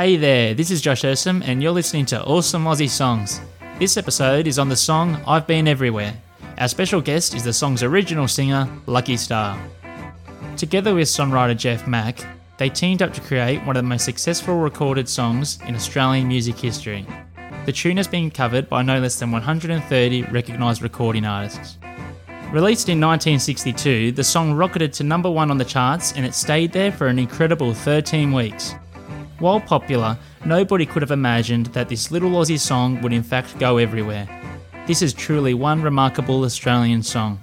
Hey there, this is Josh Ursom, and you're listening to Awesome Aussie Songs. This episode is on the song I've Been Everywhere. Our special guest is the song's original singer, Lucky Star. Together with songwriter Jeff Mack, they teamed up to create one of the most successful recorded songs in Australian music history. The tune has been covered by no less than 130 recognised recording artists. Released in 1962, the song rocketed to number one on the charts and it stayed there for an incredible 13 weeks. While popular, nobody could have imagined that this little Aussie song would in fact go everywhere. This is truly one remarkable Australian song.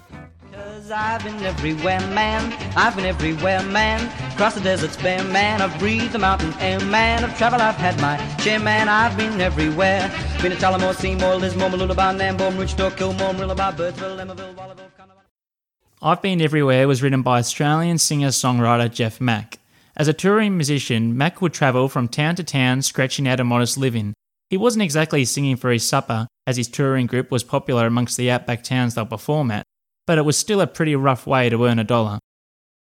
Cause I've been everywhere, man. I've been everywhere, man. Across the deserts bare, man. I've breathed the mountain air, man. I've traveled, I've had my share, man. I've been everywhere. Been to Tullamore, Seymour, Lismore, Mooloolaba, Nambour, Roochdore, Kilmore, Marillaba, Birdsville, Emmaville, Wallaville, I've Been Everywhere was written by Australian singer songwriter Jeff Mack. As a touring musician, Mack would travel from town to town scratching out a modest living. He wasn't exactly singing for his supper, as his touring group was popular amongst the outback towns they'll perform at, but it was still a pretty rough way to earn a dollar.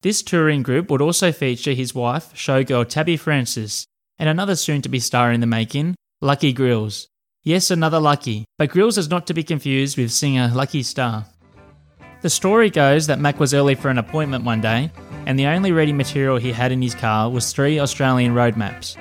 This touring group would also feature his wife, showgirl Tabby Francis, and another soon to be star in the making, Lucky Grills. Yes, another Lucky, but Grills is not to be confused with singer Lucky Star. The story goes that Mac was early for an appointment one day, and the only reading material he had in his car was three Australian road maps.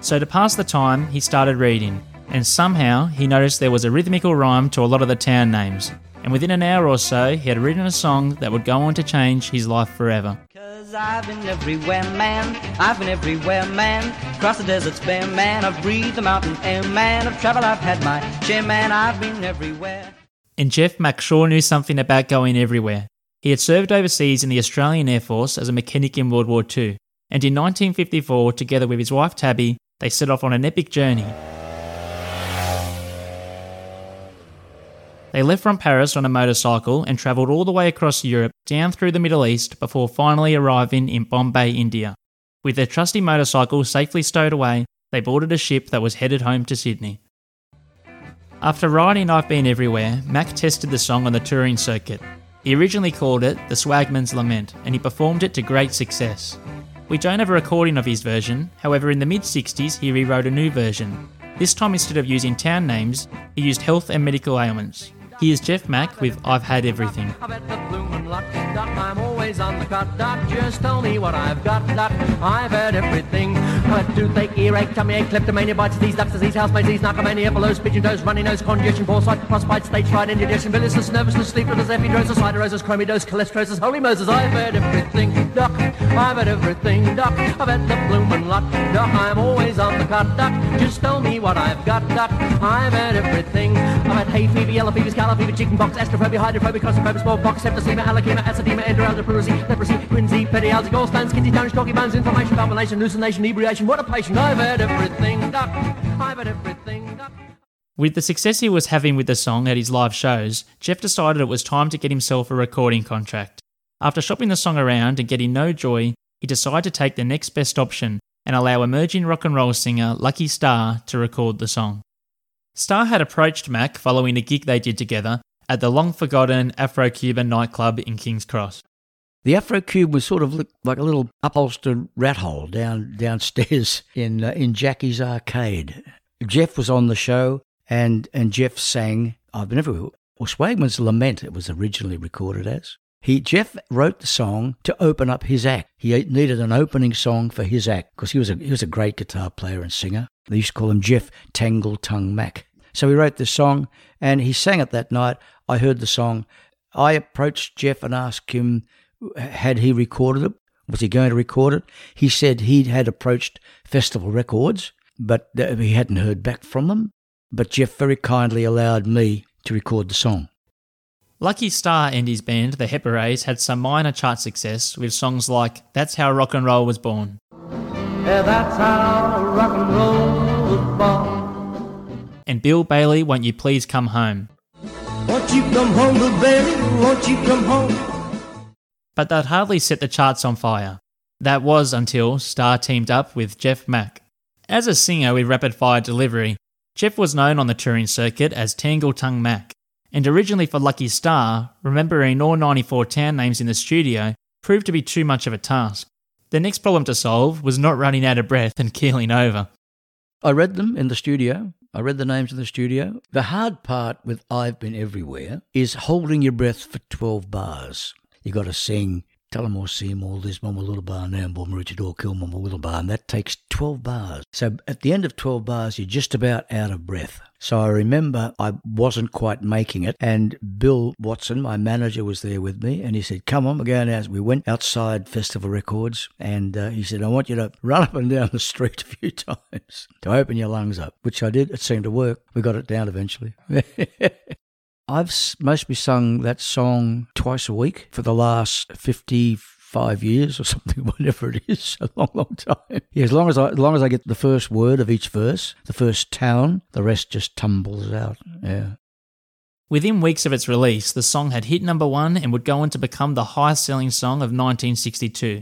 So to pass the time, he started reading, and somehow he noticed there was a rhythmical rhyme to a lot of the town names. And within an hour or so, he had written a song that would go on to change his life forever. Cause I've been everywhere, man. I've been everywhere, man. Across the deserts bare, man. I've breathed the mountain air, man. I've traveled, I've had my share, man. I've been everywhere. And Jeff sure knew something about going everywhere. He had served overseas in the Australian Air Force as a mechanic in World War II, and in 1954, together with his wife Tabby, they set off on an epic journey. They left from Paris on a motorcycle and travelled all the way across Europe, down through the Middle East, before finally arriving in Bombay, India. With their trusty motorcycle safely stowed away, they boarded a ship that was headed home to Sydney. After writing I've Been Everywhere, Mac tested the song on the touring circuit. He originally called it The Swagman's Lament, and he performed it to great success. We don't have a recording of his version, however, in the mid 60s he rewrote a new version. This time, instead of using town names, he used health and medical ailments. Here's Jeff Mack with I've Had Everything. I'm always on the cut, doc. Just tell me what I've got, doc. I've had everything. I've toothache, earache, tummy ache, kleptomania, bites, these ducks, disease, housemates, these narcomania, epilos, pigeon toes, runny nose, congestion, foresight, frostbite, stage fright, indigestion, bilious, nervousness, sleeplessness, epidosis, siderosis, chromidos, cholesterosis, holy Moses. I've had everything, doc. I've had everything, doc. I've had the bloomin' lot, doc. I'm always on the cut, doc. Just tell me what I've got, doc. I've had everything. I've had hay fever, yellow fever, scarlet fever, chicken pox, astrophobia, hydrophobia, claustrophobia, smallpox, septicemia, allochemia, acidemia, enteralgia, pleurisy, leprosy, quinsy, pedialgia, gallstones, kidney stones, chalky bones, inflammation, palpitation, hallucination, inebriation. What a patient. I've had everything, doc. I've had everything, doc. With the success he was having with the song at his live shows, Jeff decided it was time to get himself a recording contract. After shopping the song around and getting no joy, he decided to take the next best option and allow emerging rock and roll singer Lucky Star to record the song. Star had approached Mac following a gig they did together at the long forgotten Afro Cuban nightclub in King's Cross. The Afro Cube was sort of like a little upholstered rat hole down downstairs in uh, in Jackie's arcade. Jeff was on the show, and and Jeff sang "I've Been Everywhere." Well, Swagman's Lament it was originally recorded as. He Jeff wrote the song to open up his act. He needed an opening song for his act because he was a he was a great guitar player and singer. They used to call him Jeff Tangle Tongue Mac. So he wrote this song and he sang it that night. I heard the song. I approached Jeff and asked him had he recorded it? Was he going to record it? He said he had approached Festival Records, but he hadn't heard back from them. But Jeff very kindly allowed me to record the song. Lucky Star and his band, the Heperays, had some minor chart success with songs like That's How Rock and Roll Was Born. Yeah, that's how rock and roll was and Bill Bailey, Won't You Please Come Home. Won't you come home, Bill Bailey? Won't you come home? But that hardly set the charts on fire. That was until Starr teamed up with Jeff Mack. As a singer with rapid fire delivery, Jeff was known on the touring circuit as Tangle Tongue Mac, and originally for Lucky Star, remembering all 94 town names in the studio proved to be too much of a task. The next problem to solve was not running out of breath and keeling over. I read them in the studio. I read the names in the studio. The hard part with I've Been Everywhere is holding your breath for 12 bars. You got to sing Tullamore Seymour, this Mama Little Bar, and Nambo, Maroochydore, Kill Mama Little Bar, and that takes 12 bars. So at the end of 12 bars, you're just about out of breath. So I remember I wasn't quite making it, and Bill Watson, my manager, was there with me, and he said, "Come on, we're going out." We went outside Festival Records, and uh, he said, "I want you to run up and down the street a few times to open your lungs up," which I did. It seemed to work. We got it down eventually. I've mostly sung that song twice a week for the last 55 years or something, whatever it is, a long, long time. Yeah, as long as I, as long as I get the first word of each verse, the first town, the rest just tumbles out. Yeah. Within weeks of its release, the song had hit number one and would go on to become the highest selling song of 1962.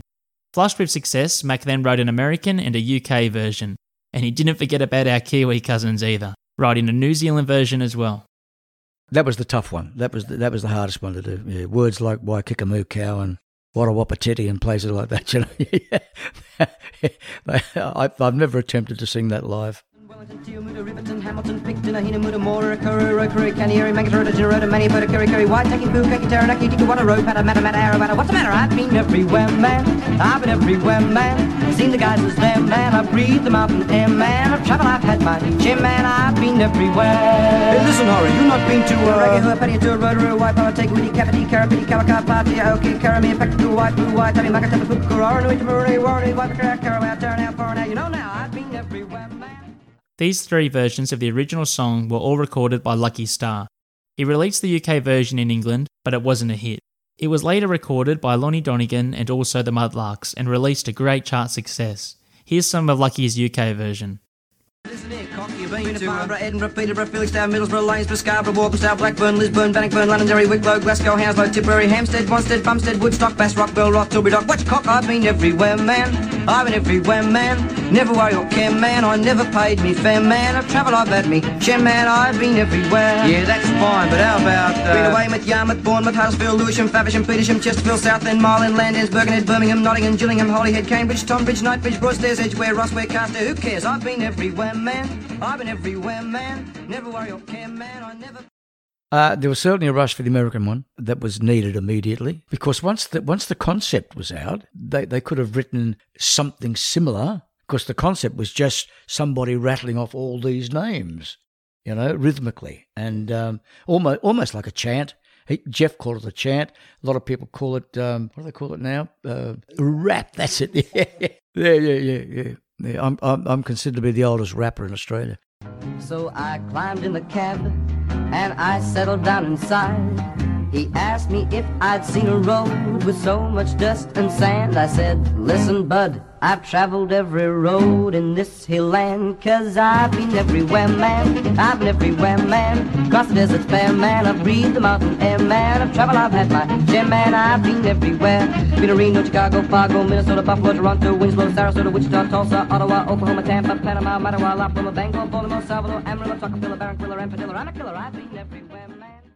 Flushed with success, Mac then wrote an American and a UK version, and he didn't forget about our Kiwi cousins either, writing a New Zealand version as well. That was the tough one. That was the, that was the hardest one to do. Yeah, words like "why kick a moo cow" and "what a wapatiti" and places like that. You know, I, I've never attempted to sing that live. Wellington, Teomuda, Riverton, Hamilton, Picton, Ahina, Muda, Mora, Kuru, Rokuru, Kanieri, Mangatoroda, Generota, Manipota, Kuri, Kuri, White, Taki, Poo, Kaki, Taranaki, Tikawata, Road, Pata, Mata, Mata, Arabata. What's the matter? I've been everywhere, man. I've been everywhere, man. Seen the guys was there, man. I breathed the mountain air, man. I've traveled, I've had my share, man. I've been everywhere. Hey, listen, Hori, you not been to uh... Reggae, Hua, Petty, Tour, Rotary, White, Power, Take, Witty, Cavity, Carapity, Kawaka, Pati, Aoki, Karami, Pektu, White, Blue, White, Tani, Makatapa, Kukura, Nui, Tamuri, Wari, White, Karawat, Turn out, Foreign, out. You know now, These three versions of the original song were all recorded by Lucky Starr. He released the UK version in England, but it wasn't a hit. It was later recorded by Lonnie Donegan and also the Mudlarks and released a great chart success. Here's some of Lucky's UK version. Listen here, cock, you've been to Farnborough, Edinburgh, Peterborough, Felixstowe, Middlesbrough, Lanesborough, Scarborough, Walthamstow, Blackburn, Lisburn, Bannockburn, Londonderry, Wicklow, Glasgow, Hounslow, Tipperary, Hampstead, Wanstead, Bumstead, Woodstock, Bass Rock, Bell Rock, Tilbury Dock. Watch cock, I've been everywhere, man. I've been everywhere, man. Never worry or care, man. I never paid me fair, man. I've travelled, I've had me share, man. I've been everywhere. Yeah, that's fine, but how about uh... Been away with Yarmouth, Bournemouth, Huddersfield, Lewisham, Faversham, Petersham, Chesterfield, Southend, Marlin, Landers, Birkenhead, Birmingham, Nottingham, Gillingham, Holyhead, Cambridge, Tonbridge, Knightsbridge, Broadstairs, Edgware, Rossware, Carster. Who cares? I've been everywhere, man. I've been everywhere, man. Never worry man. I never. Uh, there was certainly a rush for the American one that was needed immediately because once the once the concept was out, they they could have written something similar because the concept was just somebody rattling off all these names, you know, rhythmically and um, almost almost like a chant. He, Jeff called it a chant. A lot of people call it um, what do they call it now? Uh, rap. That's it. Yeah, yeah, yeah, yeah. yeah. yeah I'm, I'm I'm considered to be the oldest rapper in Australia. So I climbed in the cab and I settled down inside. He asked me if I'd seen a road with so much dust and sand. I said, Listen, bud, I've traveled every road in this hill land. Cause I've been everywhere, man. I've been everywhere, man. Across the deserts bare, man. I've breathed the mountain air, man. I've traveled, I've had my share, man. I've been everywhere. Been to Reno, Chicago, Fargo, Minnesota, Buffalo, Toronto, Winslow, Sarasota, Wichita, Tulsa, Ottawa, Oklahoma, Tampa, Panama, Mattawa, La Bangor, Baltimore, Salvador, Amarillo, Tuckerville, Barranquilla, and. I'm a killer. I've been everywhere.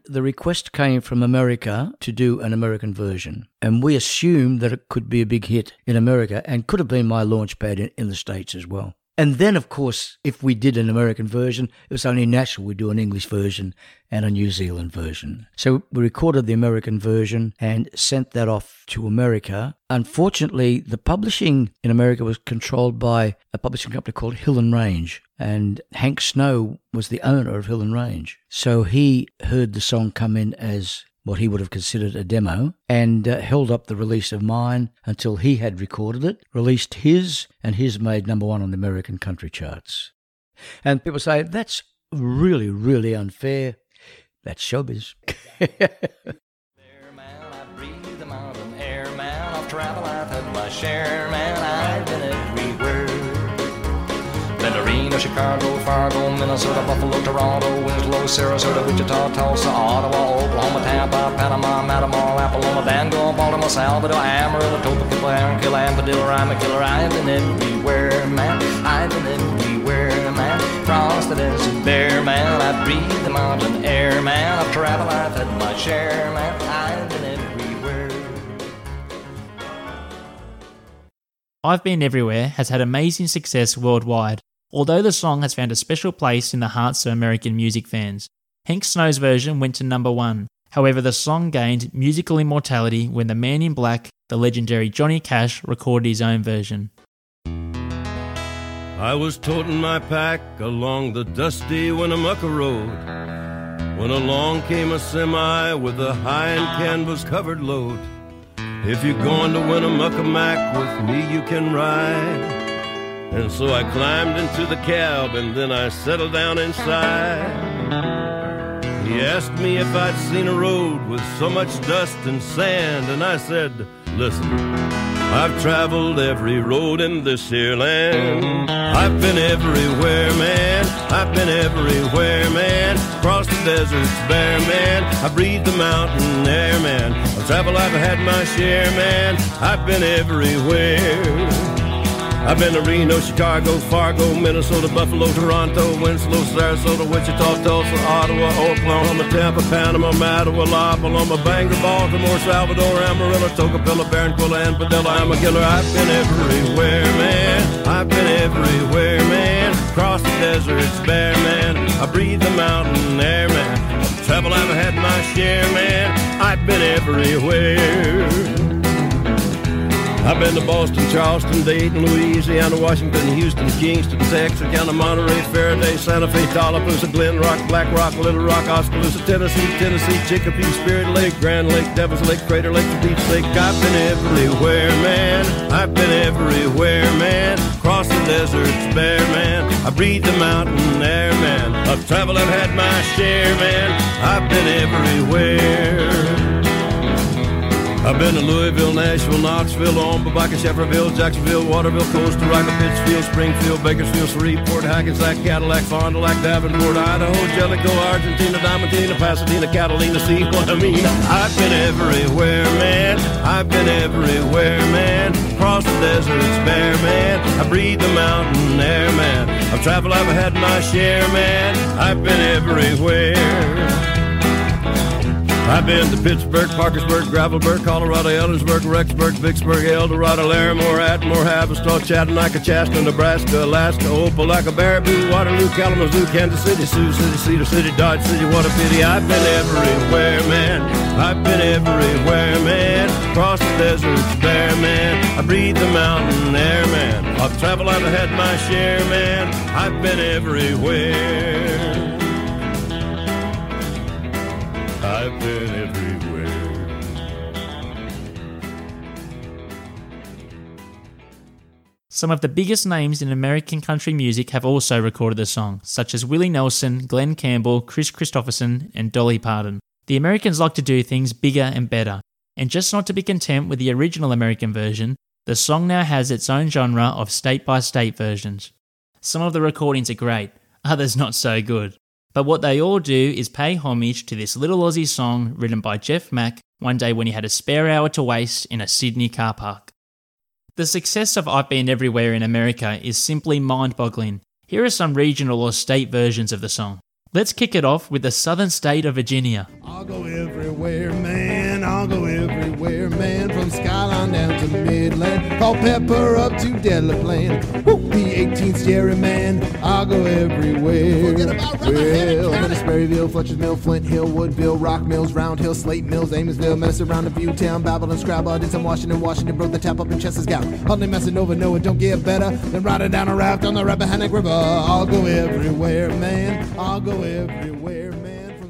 The request came from America to do an American version. And we assumed that it could be a big hit in America and could have been my launch pad in, in the States as well. And then, of course, if we did an American version, it was only natural we'd do an English version and a New Zealand version. So we recorded the American version and sent that off to America. Unfortunately, the publishing in America was controlled by a publishing company called Hill and Range. And Hank Snow was the owner of Hill and Range. So he heard the song come in as what he would have considered a demo, and uh, held up the release of mine until he had recorded it, released his, and his made number one on the American country charts. And people say, that's really, really unfair. That's showbiz. Chicago, Fargo, Minnesota, Buffalo, Toronto, Winslow, Sarasota, Wichita, Tulsa, Ottawa, Oklahoma, Tampa, Panama, Matamor, Apollonia, Bangor, Baltimore, Salvador, Amarillo, Topeka, Aaron, Padilla, Rima, Killer. I've been everywhere, man. I've been everywhere, man. The desert man. I breathe the mountain air, man. I've traveled, I've had my share, man. I've been everywhere. I've Been Everywhere has had amazing success worldwide, although the song has found a special place in the hearts of American music fans. Hank Snow's version went to number one. However, the song gained musical immortality when the man in black, the legendary Johnny Cash, recorded his own version. I was toting my pack along the dusty Winnemucca Road when along came a semi with a high and canvas covered load. If you're going to Winnemucca Mac with me, you can ride. And so I climbed into the cab and then I settled down inside. He asked me if I'd seen a road with so much dust and sand, and I said, Listen, I've traveled every road in this here land. I've been everywhere, man. I've been everywhere, man. Across the deserts bare, man. I breathe the mountain air, man. I travel, I've had my share, man. I've been everywhere. I've been to Reno, Chicago, Fargo, Minnesota, Buffalo, Toronto, Winslow, Sarasota, Wichita, Tulsa, Ottawa, Oklahoma, Tampa, Panama, Mattawa, La Paloma, Bangor, Baltimore, Salvador, Amarillo, Tocopilla, Barranquilla, and Padilla. I'm a killer. I've been everywhere, man. I've been everywhere, man. Across the deserts bare, man. I breathe the mountain air, man. I've I've had my share, man. I've been everywhere. I've been to Boston, Charleston, Dayton, Louisiana, Washington, Houston, Kingston, Texarkana, Monterey, Faraday, Santa Fe, Tallapoosa, Glen Rock, Black Rock, Little Rock, Oskaloosa, Tennessee, Tennessee, Chicopee, Spirit Lake, Grand Lake, Devil's Lake, Crater Lake, the Beach Lake. I've been everywhere, man. I've been everywhere, man. Across the deserts bare, man. I breathe the mountain air, man. I've traveled, I've had my share, man. I've been everywhere. I've been to Louisville, Nashville, Knoxville, Omaha, Shefferville, Jacksonville, Waterville, Costa Rica, Pittsfield, Springfield, Bakersfield, Shreveport, Hackensack, Cadillac, Fond du Lac, Davenport, Idaho, Jellicoe, Argentina, Diamantina, Pasadena, Catalina, see what I mean? I've been everywhere, man. I've been everywhere, man. Across the deserts bare, man. I breathe the mountain air, man. I've traveled, I've had my share, man. I've been everywhere. I've been to Pittsburgh, Parkersburg, Gravelburg, Colorado, Ellensburg, Rexburg, Vicksburg, El Dorado, Larimore, Atmore, Havistaw, Chattanooga, Chaska, Nebraska, Alaska, Opelika, Baraboo, Waterloo, Kalamazoo, Kansas City, Sioux City, Cedar City, Dodge City. What a pity. I've been everywhere, man. I've been everywhere, man. Across the deserts bare, man. I breathe the mountain air, man. I've traveled, I've had my share, man. I've been everywhere. I've been everywhere. Some of the biggest names in American country music have also recorded the song, such as Willie Nelson, Glenn Campbell, Chris Christopherson, and Dolly Parton. The Americans like to do things bigger and better, and just not to be content with the original American version, the song now has its own genre of state by state versions. Some of the recordings are great, others not so good. But what they all do is pay homage to this little Aussie song written by Jeff Mack one day when he had a spare hour to waste in a Sydney car park. The success of I've Been Everywhere in America is simply mind boggling. Here are some regional or state versions of the song. Let's kick it off with the southern state of Virginia. I'll go everywhere, man. I'll go everywhere, Down to Midland. Call Pepper up to Deadly Plain. Whoop, the 18th Jerry, man. I'll go everywhere. Forget about well, in Fletcher's Mill, Flint Hill, Woodville, Rock Mills, Round Hill, Slate Mills, Amosville, Medicine, Round View Town, Babylon, Scrabble, did some Washington, Washington, broke the tap up in Chester's Gap. Huntley, Messinova, no, it don't get better than riding down a raft on the Rappahannock River. I'll go everywhere, man. I'll go everywhere,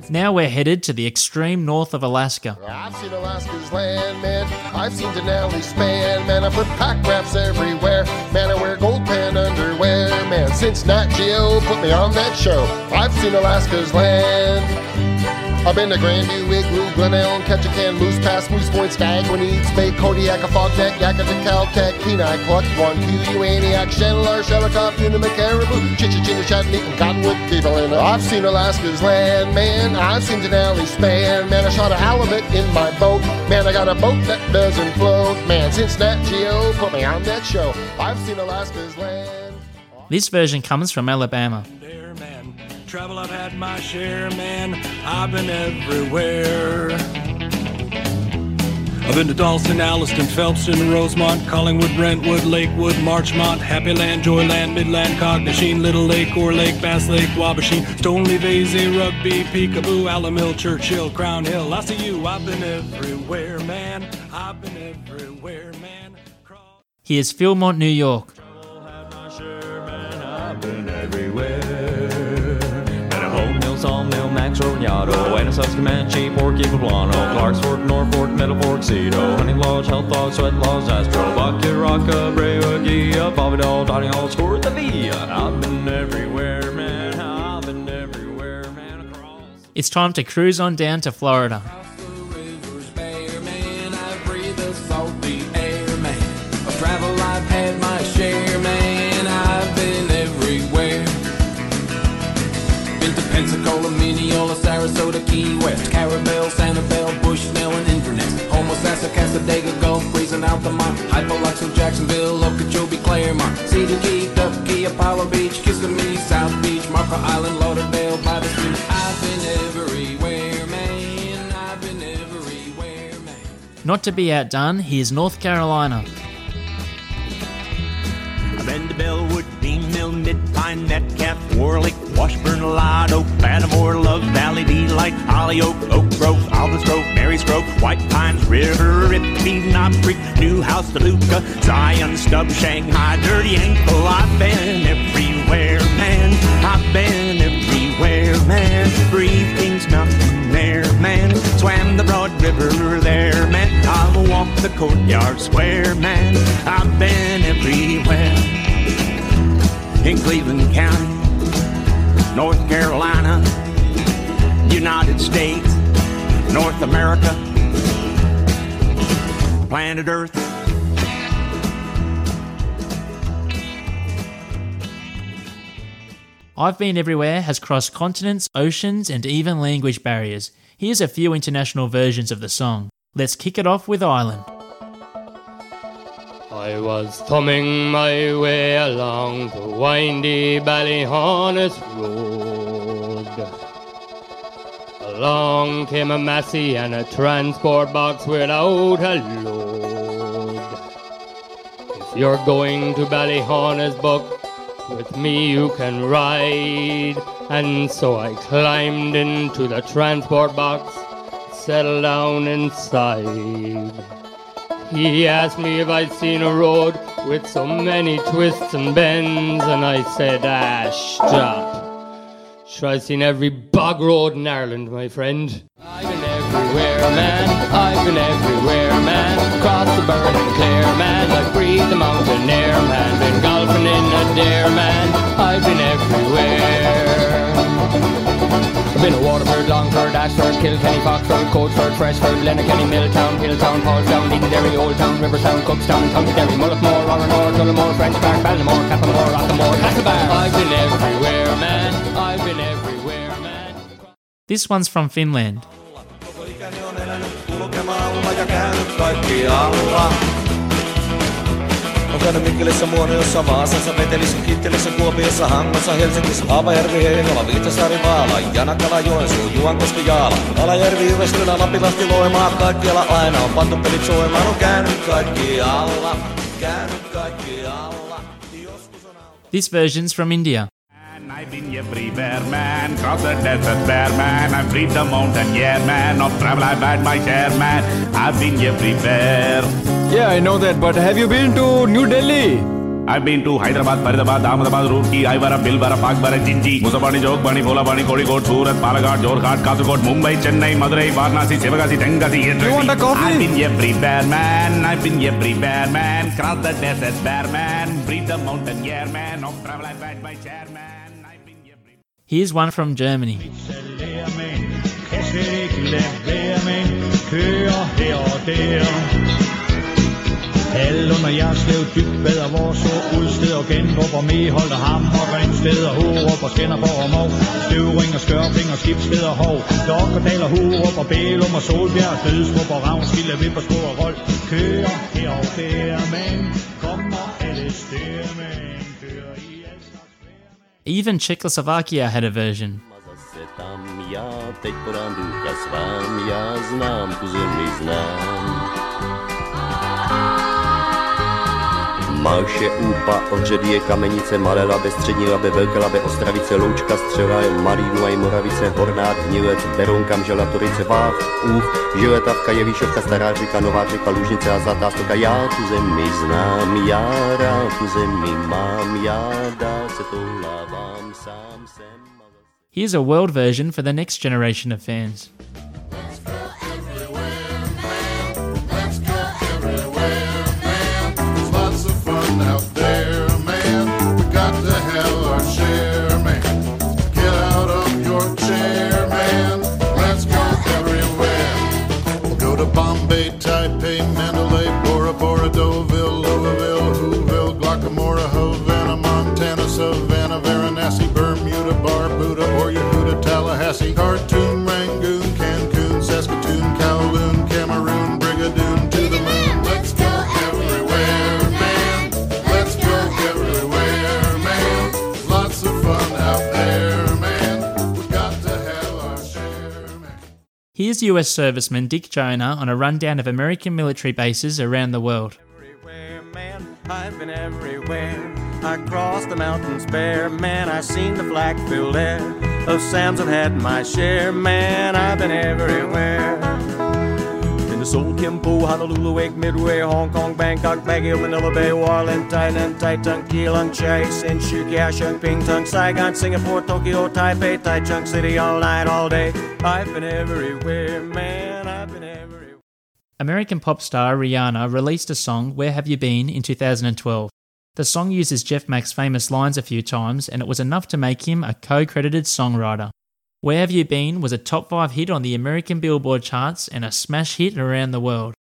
Now we're headed to the extreme north of Alaska. I've seen Alaska's land, man. I've seen Denali span, man. I put pack wraps everywhere, man. I wear gold pan underwear, man. Since Nat Geo put me on that show, I've seen Alaska's land. I've been to Grandview, Igloo, Glen Ellen, Ketchikan, Moose Pass, Moose Point, Skag, Eats, Bay, Kodiak, fog Fogneck, Yakata, Caltech, Kenai, Cluck, One, Q, Uaniac, Chandler, Shellicop, Unima, Caribou, Chichichina, Chattanooga, Cottonwood, in it. I've seen Alaska's land, man. I've seen Denali span, man. I shot a halibut in my boat, man. I got a boat that doesn't float, man. Since Nat Geo put me on that show, I've seen Alaska's land. This version comes from Alabama. Travel, I've had my share, man. I've been everywhere. I've been to Dalston, Alliston, Phelpston, Rosemont, Collingwood, Brentwood, Lakewood, Marchmont, Happy Land, Joyland, Midland, Cognisheen, Little Lake, Or Lake, Bass Lake, Wabasheen, Stoneleigh, Vasey, Rugby, Peekaboo, Alamill, Churchill, Crown Hill. I see you, I've been everywhere, man. I've been everywhere, man. Here's Philmont, New York. Sawmill, Max Road, Yaddo, Anasus, Comanche, Porky, Poblano, Clark's Fork, Norfolk, Middle Fork, Cedo, Honey Lodge, Health Lodge, Sweat Lodge, Astro, Bucky, Rocka, Brewa, Gia, Bobby Doll, Donny Hall, Score, the Via. I've been everywhere, man. I've been everywhere, man. It's time to cruise on down to Florida. Not to be outdone, here's North Carolina. Bellwood, Mill, Mid Pine, Metcalf, Warlick, Washburn, Love Valley, Delight, Oak, Grove, Alvis Grove, Mary's Grove, White Pines, River, Rippy, Knob Creek, New House, Toluca, Zion, Stub, Shanghai, Dirty Ankle. I've been everywhere, man. I've been everywhere, man. Man. Swam the Broad River there, man. I'll walk the courtyard square, man. I've been everywhere in Cleveland County, North Carolina, United States, North America, planet Earth. I've Been Everywhere has crossed continents, oceans, and even language barriers. Here's a few international versions of the song. Let's kick it off with Ireland. I was thumbing my way along the windy Ballyhonest road. Along came a Massey and a transport box without a load. If you're going to Ballyhonest, book with me you can ride. And so I climbed into the transport box, settled down inside. He asked me if I'd seen a road with so many twists and bends, and I said, ah, stop. Sure, I've seen every bog road in Ireland, my friend. I've been everywhere, man. I've been everywhere, man. Across the burning clear, man. I've breathed the mountain air, man. Been golfing in a dare, man. I've been everywhere. I've been to Waterford, Longford, Ashford, Kilkenny, Foxford, Coachford, Freshford, Lennoxkenny, Milltown, Hilltown, Paulstown, Edenderry, Old Town, Riverstown, Cookstown, Countyderry, Mullockmore, Oranmore, Tullamore, French Park, Ballinamore, Cappamore, Rockamore, Castlebar. I've been everywhere, man. I've been everywhere, man. This one's from Finland. On käynyt Mikkelissä, Muoniossa, Vaasassa, Metelissä, Kittelissä, Kuopiossa, Hangossa, Helsingissä, Haapajärvi, Heinola, Viitasaari, Vaala, Janakala, Joensuu, Juankoski, Jaala, Alajärvi, Jyväskylä, Lapinlahti, Loimaa, kaikkialla aina on pantu pelit soimaan. On käynyt kaikkialla, käynyt kaikkialla. This version's from India. I've been everywhere, man. Cross the desert bare, man. I've breathed the mountain, yeah, man. Of travel, I've had my share, man. I've been everywhere. Yeah, I know that, but have you been to New Delhi? I've been to Hyderabad, Faridabad, Ahmedabad, Roorkee, Aivara, Bilbara, Pakbara, Jinji, Musabani, Jogbani, Bolabani, Kozhikode, Surat, Palakkad, Jorhat, Kasaragod, Mumbai, Chennai, Madurai, Varanasi, Sivagasi, Tenkasi, You want a coffee? I've been everywhere, man. I've been everywhere, man. Cross the desert bare, man. Breathe the mountain, yeah, man. Of travel, I've had my share, man. Here's one from Germany. Kan slet ikke lade være, men kører her og der. Hal under Jerslev, dybt bad og vores år, udsted og genvup og medhold og ham og Grænsted og Horup og Skanderborg og Mov, Støvring og Skørping og Skibsted og Hov, Dokkerdal og Horup og Bælum og Solbjerg, Dødstrup og Ravnskilde, Vippersbo og Rold, kører her og der, men kommer alle steder, men kører i Even Czechoslovakia had a version. Tam já teď podám důkaz vám, já znám tu zemi, znám. Malše, Úpa, Ohředie, Kamenice, Malé Labe, Střední Labe, Velké Labe, Ostravice, Loučka, Střela, Malý Dunaj, Moravice, Hornát, Hnilec, Berounka, Mžela, Torice, Váh, Úch, Žiletavka, Jevíšovka, Stará řeka, Nová řeka, Lužnice a Zlatá stoka. Já tu zemi znám, já rád tu zemi mám, já dál se toulávám, sám jsem. Here's a world version for the next generation of fans. Tallahassee, Khartoum, Rangoon, Cancun, Saskatoon, Kowloon, Cameroon, Brigadoon, to the moon. Let's go everywhere, man. Let's go everywhere, man. Lots of fun out there, man. We got to have our share. Here's US serviceman Dick Jonah on a rundown of American military bases around the world. I've been everywhere. I crossed the mountains bare, man. I seen the flag filled air of Sam's. I've had my share, man. I've been everywhere. In the Seoul, Kimpo, Honolulu, Wake, Midway, Hong Kong, Bangkok, Baguio, Manila Bay, Warland, Thailand, Taitung, Keelung, Chai, Hsinchu, Kaohsiung, Pingtung, Saigon, Singapore, Tokyo, Taipei, Taichung City, all night, all day. I've been everywhere, man. I've been everywhere. American pop star Rihanna released a song, Where Have You Been, in 2012. The song uses Jeff Mack's famous lines a few times, and it was enough to make him a co credited songwriter. Where Have You Been was a top 5 hit on the American Billboard charts and a smash hit around the world.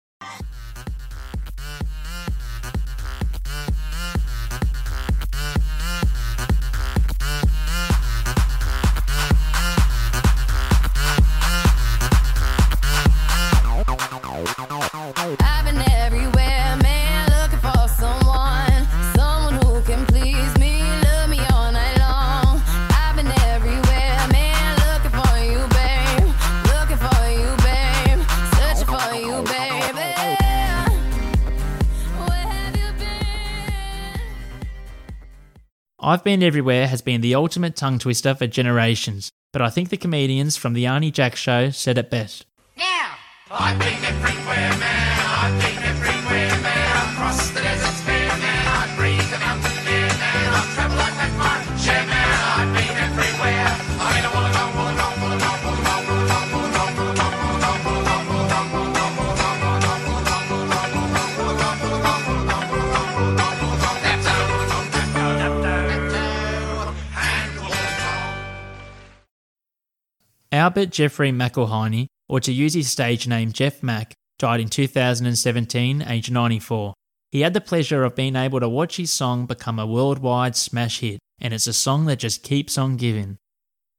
I've Been Everywhere has been the ultimate tongue twister for generations, but I think the comedians from The Arnie Jack Show said it best. Now! I've been everywhere, man. I've been everywhere, Albert Jeffrey McElhiney, or to use his stage name Jeff Mack, died in 2017, aged 94. He had the pleasure of being able to watch his song become a worldwide smash hit, and it's a song that just keeps on giving.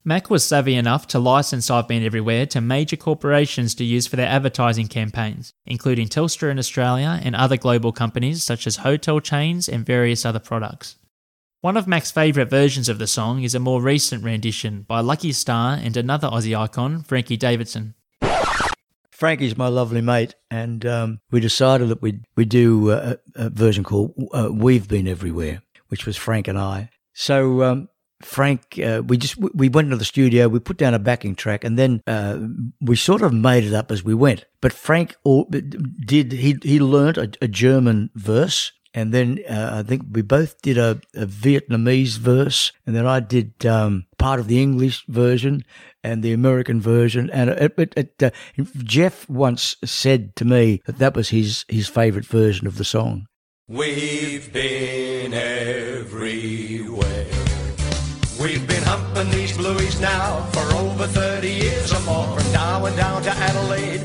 Mac was savvy enough to license I've Been Everywhere to major corporations to use for their advertising campaigns, including Telstra in Australia and other global companies such as hotel chains and various other products. One of Mac's favourite versions of the song is a more recent rendition by Lucky Star and another Aussie icon, Frankie Davidson. Frankie's my lovely mate, and um, we decided that we'd, we'd do a, a version called uh, We've Been Everywhere, which was Frank and I. So um, Frank, uh, we just we went into the studio, we put down a backing track, and then uh, we sort of made it up as we went. But Frank did he he learned a, a German verse, and then uh, I think we both did a, a, Vietnamese verse, and then I did um, part of the English version and the American version. And it, it, it, uh, Jeff once said to me that that was his his favorite version of the song. We've been everywhere. We've been humping these blueies now for over 30 years or more. From Darwin down to Adelaide,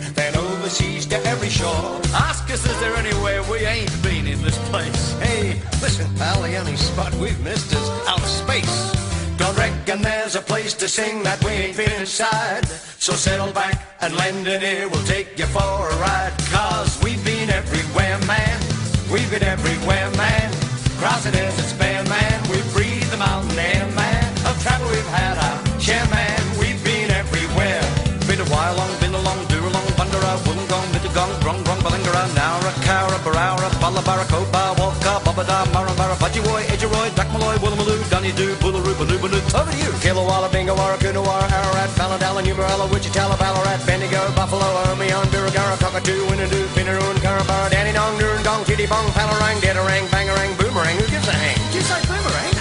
then overseas to every shore. Ask us, is there anywhere we ain't been in this place? Hey, listen, pal, the only spot we've missed is outer space. Don't reckon there's a place to sing that we ain't been inside. So settle back and lend an ear, we'll take you for a ride. Cause we've been everywhere, man. We've been everywhere, man. Cross the deserts bare, man. We breathe the mountain air, man. Of travel we've had our share, man. Killawalla, Bingawara, Coonawara, Ararat, Balladalla, Nubarella, Wichita, Ballarat, Bendigo, Buffalo, Omeon, Birregurra, Cockatoo, Winnadoo, Pinnaroon, Carabara, Danny Dong, Noon Dong, Titty Bong, Palarang, Deadarang, Bangarang, Boomerang, who gives a hang? Boomerang? No, boomerang.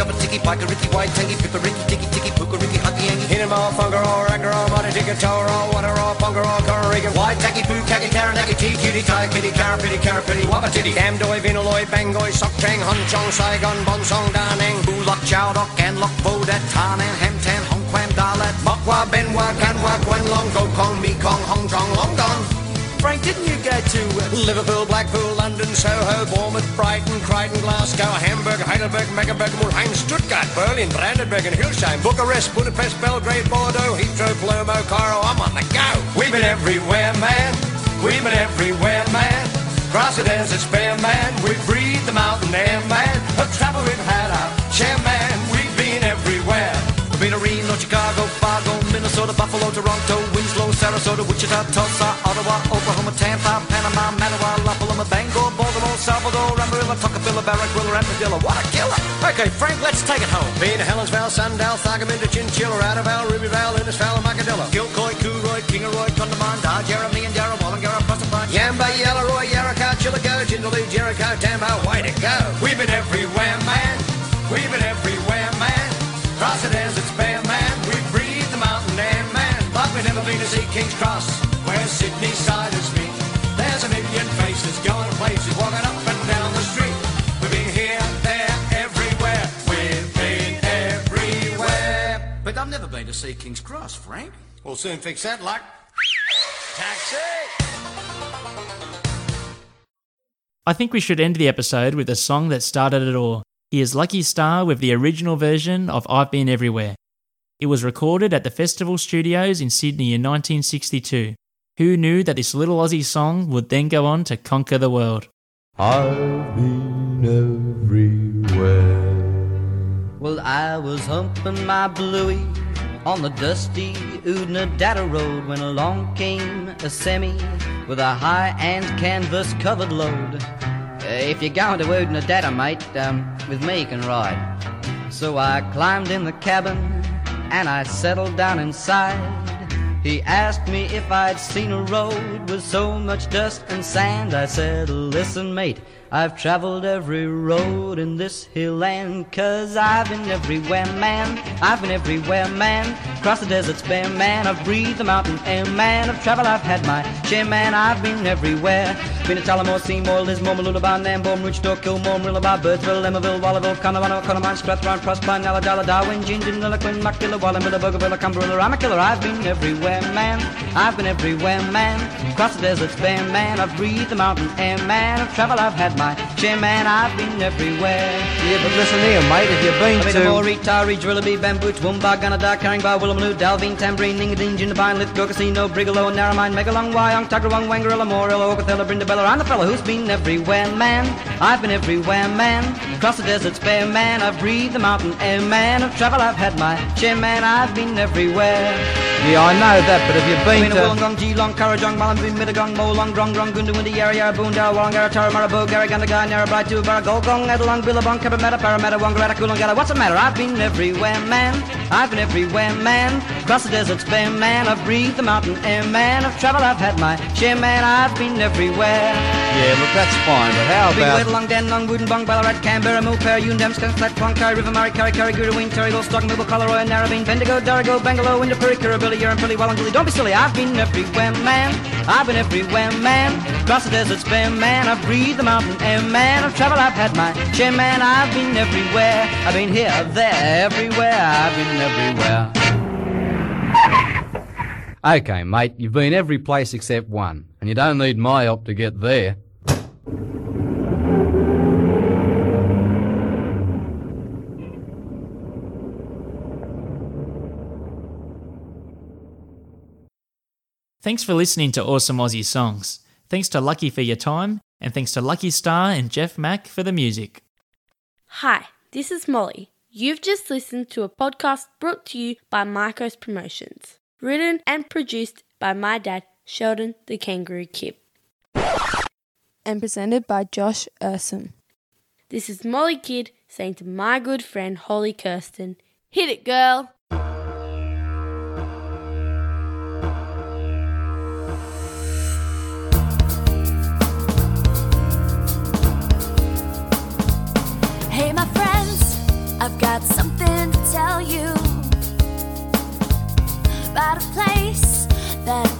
Up a ticky, pika, ricky, white, tangy, pipperiki, ticky, ticky, pooka, ricky, huggy, yangy, hit him all, fungar, all, ragger, all, muddy, ticky, tower, all, water, all, fungar, all, currigan, white, tacky, poo, kaki, taranaki, tea, cutie, tie, kitty, car, pitty, car, pitty, wabba, titty, dam, doy, vinaloy, bangoy, sok, chang, hun, chong, saigon, bon, song, danang, boo, lock, chow, dock, and lock, bo, dat, tanan, ham, tan, hong, quam, dalat, mokwa, benwa, kanwa, gwen, long, go, kong, me, kong, hong, chong, long, gone. Frank, didn't you go to uh, Liverpool, Blackpool, London, Soho, Bournemouth, Brighton, Crichton, Glasgow, Hamburg, Heidelberg, Megaberg, Mulheim, Stuttgart, Berlin, Brandenburg and Hildesheim, Bucharest, Budapest, Belgrade, Bordeaux, Heathrow, Palermo, Cairo, I'm on the go. We've been everywhere, man. We've been everywhere, man. Cross the deserts bare, man. We breathe Sarasota, Wichita, Tulsa, Ottawa, Oklahoma, Tampa, Panama, Manawa, La Paloma, Bangor, Baltimore, Salvador, Amarillo, Tucapilla, Barranquilla, and Padilla. What a killer! Okay, Frank, let's take it home. Been to Helensville, Sundown, Thargominda, Chinchilla, Addervale, Rubyvale, Innisfail, and Macadilla. Gilcoy, Cooroy, Kingaroy, Condamanda, Jeremy and Jarra, Wallangara, Proserpine, Yamba, Yelleroy, Yarracow, Chilligo, Jindalee, Jericho, Tambo, way to go. We've been everywhere, Cross, where Sydney siders meet. There's a million faces going to places, walking up and down the street. We've been here, there, everywhere. We've been everywhere. But I've never been to see King's Cross, Frank. We'll soon fix that, luck. Taxi! I think we should end the episode with a song that started it all. Here's Lucky Star with the original version of I've Been Everywhere. It was recorded at the Festival Studios in Sydney in 1962. Who knew that this little Aussie song would then go on to conquer the world? I've been everywhere. Well, I was humping my bluey on the dusty Oodnadatta road when along came a semi with a high-end canvas covered load. Uh, if you're going to Oodnadatta, mate, um, with me you can ride. So I climbed in the cabin and I settled down inside. He asked me if I'd seen a road with so much dust and sand. I said, listen, mate, I've traveled every road in this hill land, cause I've been everywhere, man. I've been everywhere, man. Cross the deserts bare, man. I've breathed the mountain air, man. Of travel I've had my share, man. I've been everywhere. Been to Tullamore, Seymour, Lismore, Mooloolaba, Nambour, Roochdore, Kilmore, Marillaba, Birdsville, Emmaville, Wallaville, Conowano, Conowine, Strathrown, Proserpine, Alladala, Darwin, Gingin, Lilliquin, Muckilla, Wallamilla, Bougainville, Cumberland, I'm a killer. I've been everywhere, man. I've been everywhere, man. Cross the deserts bare, man. I've breathed the mountain air, man. I've traveled, I've had my share, man. I've been everywhere. Yeah, but listen here, mate, if you've been I've to... Moree, Taree, Drillaby, Bamboo, Toowoomba, Gunnedah, Caringbah, Woolloomooloo, Dalveen, Tamborine, Ningadeen, Jindabyne, Lithgow, Casino, Brigalow, Narromine, Megalong, Wyong, Tuggerawong, Wangarilla, Morilla, Ocothella, Brindabella. I'm the fella who's been everywhere, man. I've been everywhere, man. Across the deserts bare, man. I've breathed the mountain air, man. Of travel I've had my share, man. I've been everywhere. Yeah, I know that, but have you been Been to to... Wollongong, Geelong, Currajong, Mullumbimby, Mittagong, Molong, Grong, Grong, Goondiwindi, Yarra, Yarra, Boondara, Wallongara, Tara, Marabou, Garragandagai, Narrabri, Tubara, Golgong, Edalong, Billabong, Cabramatta, Parramatta, Wangaratta, Coolangatta. What's the matter? I've been everywhere, man. I've been everywhere, man. Across the deserts bare, man. I've breathed the mountain air, man. Of travel I've had my share, man. I've been everywhere. Yeah, look, that's fine, but how Big about... Wed, Long Dan, Long Wooden, Bong, Ballarat, Canberra, Mulper, Yundam, Skunk, Flat, Clonkai, River, Murray, Curry, Curry, Goodwin, Terrigal, Stock, Millville, Collaroy, Narrabeen, Bendigo, Darigo, Bangalore, Winderpuri, Kirribilli, Urine, Prilly, Wallandilly. Don't be silly, I've been everywhere, man. I've been everywhere, man. Across the deserts, bare man. I've breathed the mountain air, man. I've traveled, I've had my share, man. I've been everywhere. I've been here, there, everywhere. I've been everywhere. Okay, mate, you've been every place except one, and you don't need my help to get there. Thanks for listening to Awesome Aussie Songs. Thanks to Lucky for your time, and thanks to Lucky Star and Jeff Mack for the music. Hi, this is Molly. You've just listened to a podcast brought to you by Marcos Promotions, written and produced by my dad, Sheldon the Kangaroo Kid, and presented by Josh Urson. This is Molly Kidd saying to my good friend Holly Kirsten, Hit it, girl! Hey, my friends, I've got something to tell you about a place that